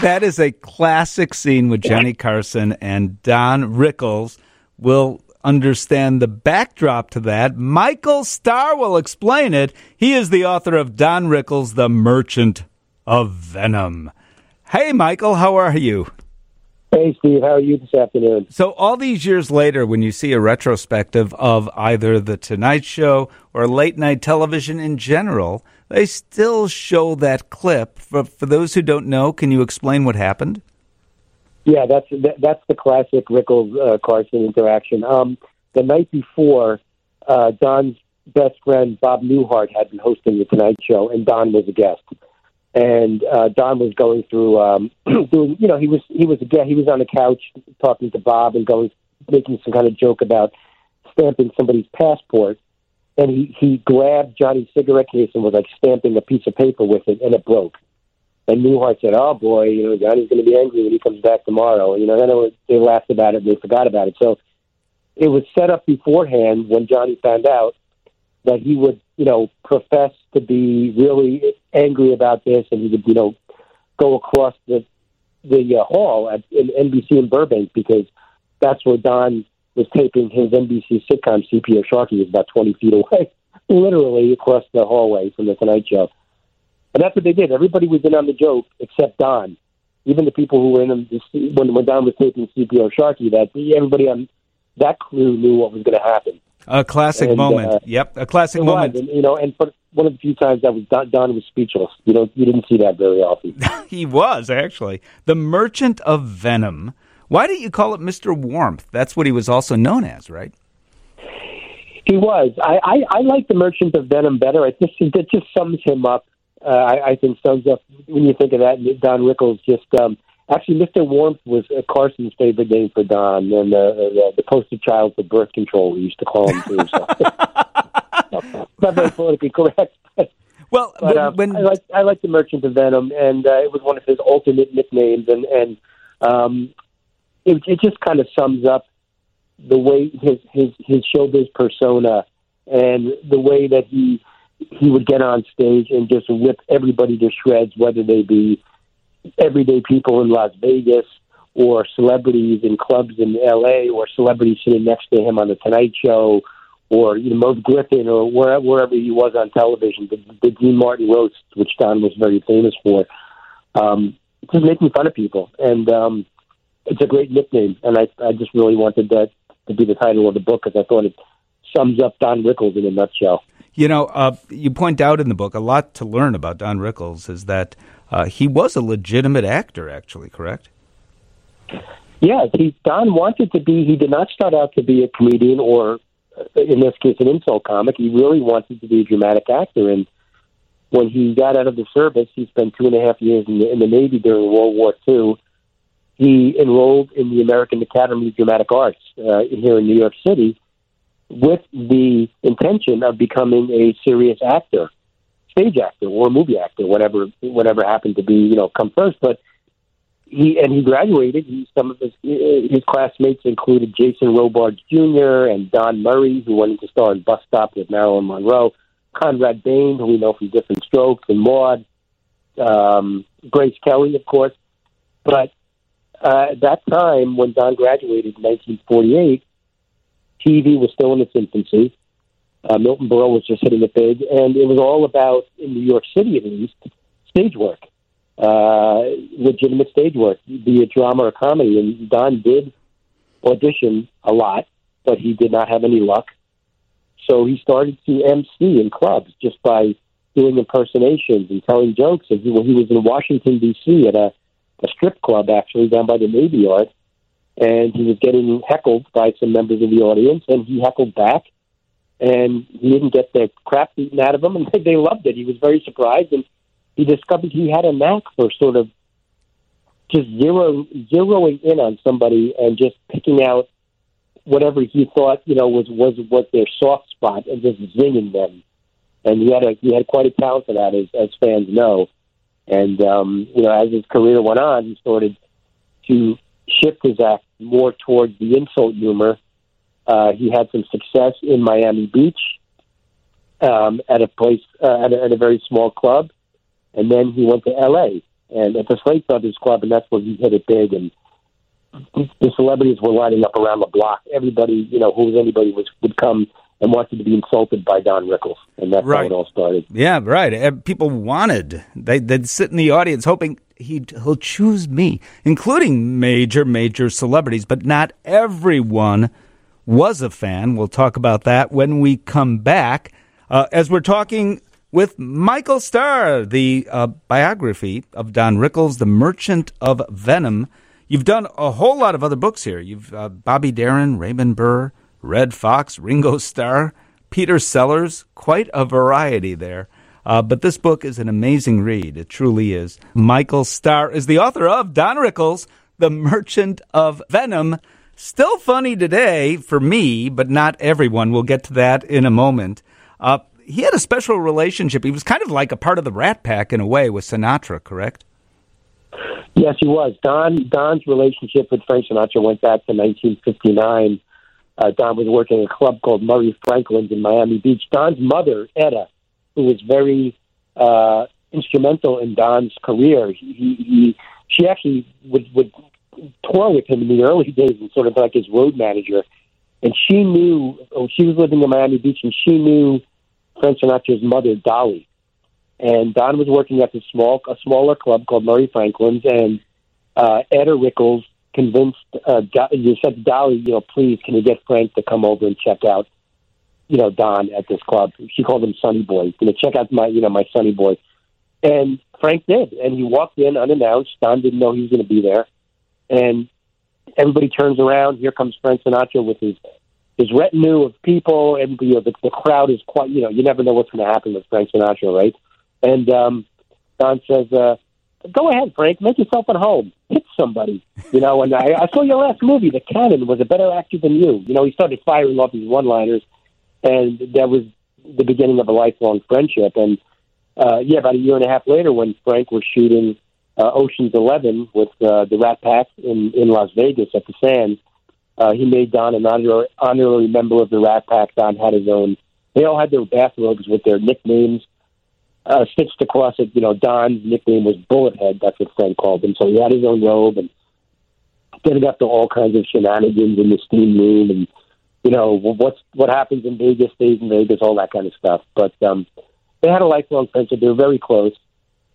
That is a classic scene with Johnny Carson and Don Rickles will understand the backdrop to that. Michael Starr will explain it. He is the author of Don Rickles, The Merchant of Venom. Hey, Michael, how are you? Hey, Steve, how are you this afternoon? So, all these years later, when you see a retrospective of either The Tonight Show or late night television in general, they still show that clip. For, for those who don't know, can you explain what happened? Yeah, that's that's the classic Rickles uh, Carson interaction. Um, the night before, uh, Don's best friend Bob Newhart had been hosting the Tonight Show, and Don was a guest. And uh, Don was going through, um, doing, you know, he was he was a guest. He was on the couch talking to Bob and going, making some kind of joke about stamping somebody's passport and he he grabbed Johnny's cigarette case and was like stamping a piece of paper with it, and it broke. And Newhart said, "Oh boy, you know Johnny's going to be angry when he comes back tomorrow." You know, then was, they laughed about it and they forgot about it. So it was set up beforehand when Johnny found out that he would, you know, profess to be really angry about this, and he would, you know, go across the the uh, hall at in NBC in Burbank because that's where Don was taping his NBC sitcom CPO Sharkey was about 20 feet away, literally across the hallway from the Tonight Show. And that's what they did. Everybody was in on the joke except Don. Even the people who were in them when when Don was taping CPO Sharkey, that everybody on that crew knew what was going to happen. A classic And, moment. uh, yep, a classic moment. was, and, you know, and for one of the few times that was Don, Don was speechless. You know, you didn't see that very often. He was actually the Merchant of Venom. Why did you call it Mister Warmth? That's what he was also known as, right? He was. I, I, I like the Merchant of Venom better. I just it just sums him up. Uh, I, I think sums up when you think of that. Don Rickles just um, actually Mr. Warmth was uh, Carson's favorite name for Don, and uh, the, the poster child for birth control. We used to call him too. So. Not very politically correct, but, Well, but when, uh, when I like I like the Merchant of Venom, and uh, it was one of his alternate nicknames, and and um, it, it just kind of sums up the way his his his showbiz persona and the way that he he would get on stage and just whip everybody to shreds, whether they be everyday people in Las Vegas or celebrities in clubs in L.A. or celebrities sitting next to him on the Tonight Show or you know Merv Griffin or wherever, wherever he was on television, the, the Dean Martin roast, which Don was very famous for, um, just making fun of people, and um, it's a great nickname, and I I just really wanted that to be the title of the book because I thought it sums up Don Rickles in a nutshell. You know, uh, you point out in the book a lot to learn about Don Rickles is that uh, he was a legitimate actor, actually, correct? Yeah, he Don wanted to be. He did not start out to be a comedian or, uh, in this case, an insult comic. He really wanted to be a dramatic actor, and when he got out of the service, he spent two and a half years in the, in the Navy during World War II. He enrolled in the American Academy of Dramatic Arts uh, here in New York City with the intention of becoming a serious actor, stage actor or movie actor, whatever whatever happened to be, you know, come first. But he and he graduated. He, some of his his classmates included Jason Robards Jr. and Don Murray, who went to star in Bus Stop with Marilyn Monroe. Conrad Bain, who we know from Diff'rent Strokes, and Maude. Um, Grace Kelly, of course. But uh, at that time, when Don graduated in 1948, TV was still in its infancy. Uh, Milton Berle was just hitting it big, and it was all about, in New York City at least, stage work, uh, legitimate stage work, be it drama or comedy. And Don did audition a lot, but he did not have any luck. So he started to MC in clubs just by doing impersonations and telling jokes. And he, well, he was in Washington D.C. at a, a strip club, actually down by the Navy Yard, and he was getting heckled by some members of the audience, and he heckled back, and he didn't get the crap beaten out of him, and they loved it. He was very surprised, and he discovered he had a knack for sort of just zero zeroing in on somebody and just picking out whatever he thought you know was was was their soft spot and just zinging them. And he had a he had quite a talent for that, as as fans know. And um, you know, as his career went on, he started to shift his act more towards the insult humor. Uh, he had some success in Miami Beach um, at a place uh, at, a, at a very small club, and then he went to L.A. and at the Slate Brothers Club, and that's where he hit it big. And the celebrities were lining up around the block. Everybody, you know, who was anybody was would come and wanted to be insulted by Don Rickles, and that's right. how it all started. Yeah, right. People wanted they they'd sit in the audience hoping he he'll choose me, including major major celebrities, but not everyone was a fan. We'll talk about that when we come back. Uh, as we're talking with Michael Starr, the uh, biography of Don Rickles, The Merchant of Venom. You've done a whole lot of other books here. You've uh, Bobby Darin, Raymond Burr, Redd Foxx, Ringo Starr, Peter Sellers, quite a variety there. Uh, but this book is an amazing read. It truly is. Michael Starr is the author of Don Rickles, The Merchant of Venom. Still funny today for me, but not everyone. We'll get to that in a moment. Uh, he had a special relationship. He was kind of like a part of the Rat Pack in a way with Sinatra, correct? Yes, he was. Don Don's relationship with Frank Sinatra went back to 1959. Uh, Don was working at a club called Murray Franklin's in Miami Beach. Don's mother, Etta, who was very uh, instrumental in Don's career, he, he she actually would would tour with him in the early days and sort of like his road manager. And she knew, oh, she was living in Miami Beach, and she knew Frank Sinatra's mother, Dolly and Don was working at a small a smaller club called Murray Franklin's, and uh, Etta Rickles convinced uh, Do- you said to Dolly, you know, please can you get Frank to come over and check out, you know, Don at this club. She called him Sonny Boy. You know, check out my you know my Sonny Boy, and Frank did, and he walked in unannounced. Don didn't know he was going to be there, and everybody turns around. Here comes Frank Sinatra with his his retinue of people, and you know the, the crowd is quite. You know, you never know what's going to happen with Frank Sinatra, right? And um, Don says, uh, "Go ahead, Frank. Make yourself at home. Hit somebody." You know. And I, I saw your last movie. The Cannon was a better actor than you. You know. He started firing off these one-liners, and that was the beginning of a lifelong friendship. And uh, yeah, about a year and a half later, when Frank was shooting uh, Ocean's Eleven with uh, the Rat Pack in in Las Vegas at the Sands, uh, he made Don an honorary, honorary member of the Rat Pack. Don had his own. They all had their bathrobes with their nicknames uh, stitched across it. You know, Don's nickname was Bullethead. That's what Frank called him. So he had his own robe and getting up to all kinds of shenanigans in the steam room and you know what's what happens in Vegas stays in Vegas, all that kind of stuff. But um, they had a lifelong friendship. They were very close,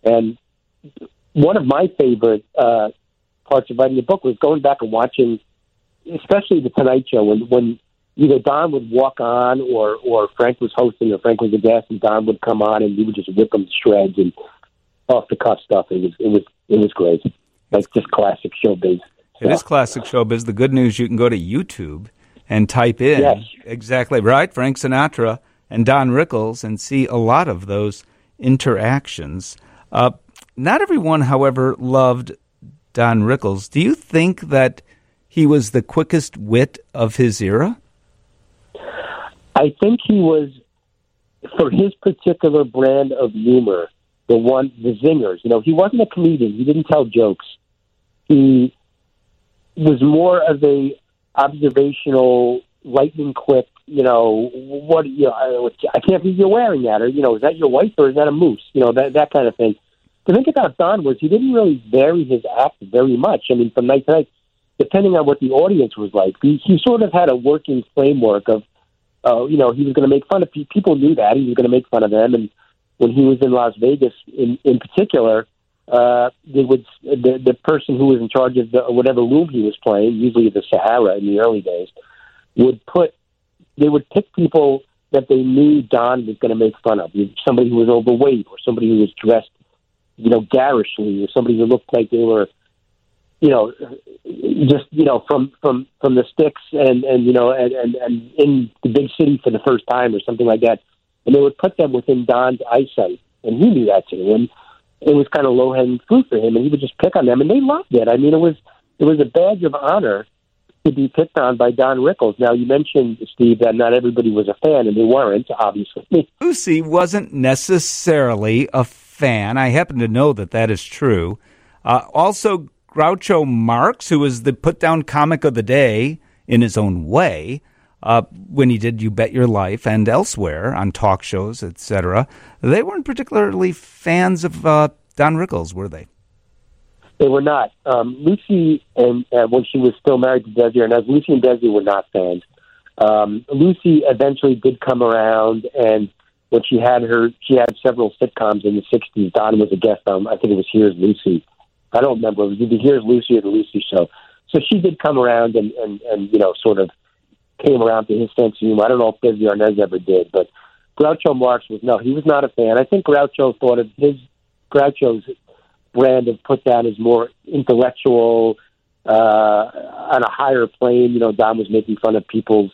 and one of my favorite uh, parts of writing the book was going back and watching, especially the Tonight Show when when either Don would walk on or or Frank was hosting or Frank was a guest and Don would come on and he would just whip them to shreds and off the cuff stuff. It was it was it was great. Like just classic showbiz. It is classic showbiz. The good news you can go to YouTube and type in yes. exactly right Frank Sinatra and Don Rickles and see a lot of those interactions. Uh, not everyone, however, loved Don Rickles. Do you think that he was the quickest wit of his era? I think he was, for his particular brand of humor, the one, the zingers. You know, he wasn't a comedian. He didn't tell jokes. He was more of a observational, lightning quick. You know, what? You know, I, I can't believe you're wearing that, or you know, is that your wife or is that a moose? You know, that that kind of thing. The thing about Don was he didn't really vary his act very much. I mean, from night to night, depending on what the audience was like, he, he sort of had a working framework of uh, you know, he was going to make fun of people. People knew that he was going to make fun of them. And when he was in Las Vegas, in in particular, uh, they would the the person who was in charge of the, whatever room he was playing, usually the Sahara in the early days, would put they would pick people that they knew Don was going to make fun of. Somebody who was overweight, or somebody who was dressed, you know, garishly, or somebody who looked like they were you know, just you know from from from the sticks and and you know and, and and in the big city for the first time or something like that, and they would put them within Don's eyesight, and he knew that too, and it was kind of low hanging fruit for him, and he would just pick on them, and they loved it. I mean, it was it was a badge of honor to be picked on by Don Rickles. Now, you mentioned, Steve, that not everybody was a fan, and they weren't, obviously. Lucy wasn't necessarily a fan. I happen to know that that is true. Uh, also, Groucho Marx, who was the put down comic of the day in his own way, uh, when he did You Bet Your Life and elsewhere on talk shows, etc., they weren't particularly fans of uh, Don Rickles, were they? They were not. Um, Lucy and uh, when she was still married to Desi Arnaz, Lucy and Desi were not fans. Um, Lucy eventually did come around, and when she had her, she had several sitcoms in the '60s. Don was a guest on. I think it was Here's Lucy. I don't remember. It was either Here's Lucy or the Lucy Show. So she did come around and and and you know sort of came around to his sense of humor. I don't know if Desi Arnaz ever did, but Groucho Marx was no, he was not a fan. I think Groucho thought of his Groucho's brand of put down as more intellectual uh, on a higher plane. You know, Don was making fun of people's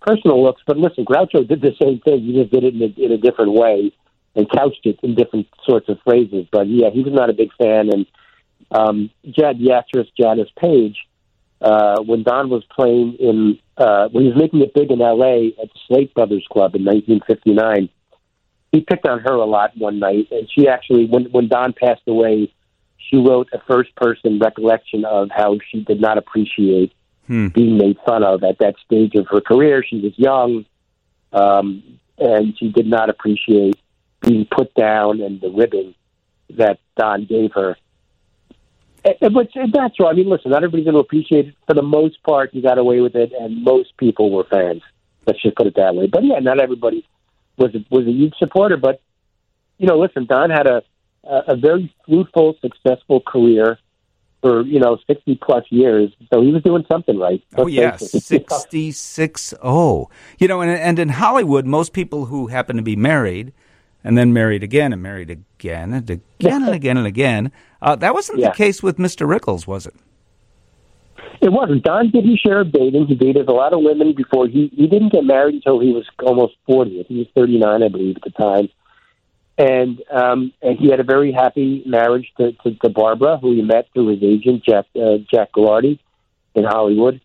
personal looks, but listen, Groucho did the same thing. He just did it in a, in a different way and couched it in different sorts of phrases. But yeah, he was not a big fan. And um, Jad, the actress Janis Paige, uh, when Don was playing in, uh, when he was making it big in L.A. at the Slate Brothers Club in 1959, he picked on her a lot one night, and she actually, when when Don passed away, she wrote a first person recollection of how she did not appreciate hmm. being made fun of at that stage of her career. She was young, um, and she did not appreciate being put down and the ribbing that Don gave her. But that's right. I mean, listen, not everybody's going to appreciate it. For the most part, you got away with it, and most people were fans. Let's just put it that way. But yeah, not everybody was a, was a huge supporter. But you know, listen, Don had a a very fruitful, successful career for you know sixty plus years, so he was doing something right. oh yes, sixty six oh. You know, and and in Hollywood, most people who happen to be married and then married again and married again and again and again and again. Uh, that wasn't yeah. the case with Mr. Rickles, was it? It wasn't. Don did his share of dating. He dated a lot of women before he he didn't get married until he was almost forty. He was thirty nine, I believe, at the time and um, and he had a very happy marriage to, to, to Barbara, who he met through his agent Jack uh, Jack Gilardi in Hollywood,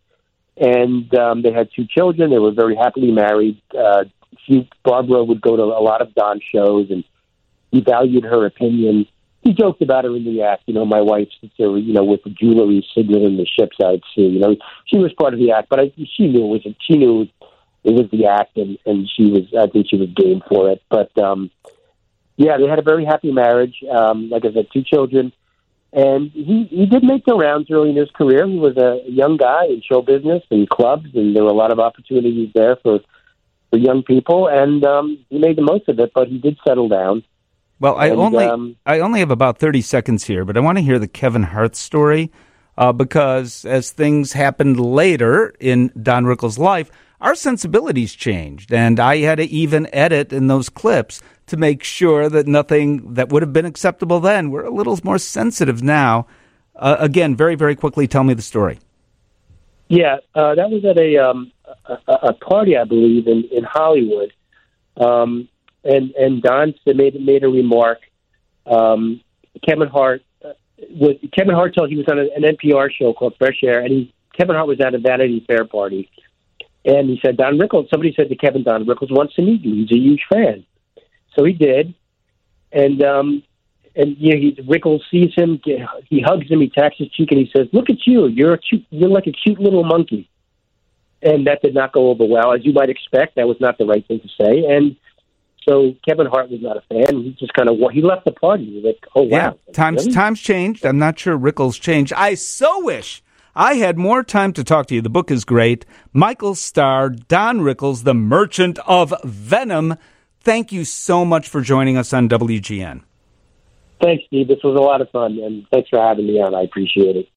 and um, they had two children. They were very happily married. Uh, she Barbara would go to a lot of Don shows, and he valued her opinion. He joked about her in the act. You know, my wife sits there, you know, with the jewelry signaling the ships out sea. You know, she was part of the act, but I, she knew it was she knew it was the act, and and she was I think she was game for it. But um, yeah, they had a very happy marriage. Um, like I said, two children, and he he did make the rounds early in his career. He was a young guy in show business and clubs, and there were a lot of opportunities there for for young people, and um, he made the most of it. But he did settle down. Well, I and, only um, I only have about thirty seconds here, but I want to hear the Kevin Hart story uh, because as things happened later in Don Rickles' life, our sensibilities changed, and I had to even edit in those clips to make sure that nothing that would have been acceptable then. We're a little more sensitive now. Uh, again, very, very quickly, tell me the story. Yeah, uh, that was at a, um, a, a party, I believe, in in Hollywood, um, and and Don made made a remark. Um, Kevin Hart uh, was Kevin Hart told he was on an NPR show called Fresh Air, and he Kevin Hart was at a Vanity Fair party, and he said Don Rickles. Somebody said to Kevin, Don Rickles wants to meet you. He's a huge fan. So he did, and um, and you know, he, Rickles sees him, he hugs him, he taps his cheek, and he says, "Look at you! You're a cute, you're like a cute little monkey." And that did not go over well, as you might expect. That was not the right thing to say, and so Kevin Hart was not a fan. He just kind of he left the party. He was like, "Oh wow!" Yeah, times really? times changed. I'm not sure Rickles changed. I so wish I had more time to talk to you. The book is great. Michael Starr, Don Rickles, The Merchant of Venom thank you so much for joining us on WGN. Thanks, Steve. This was a lot of fun, and thanks for having me on. I appreciate it.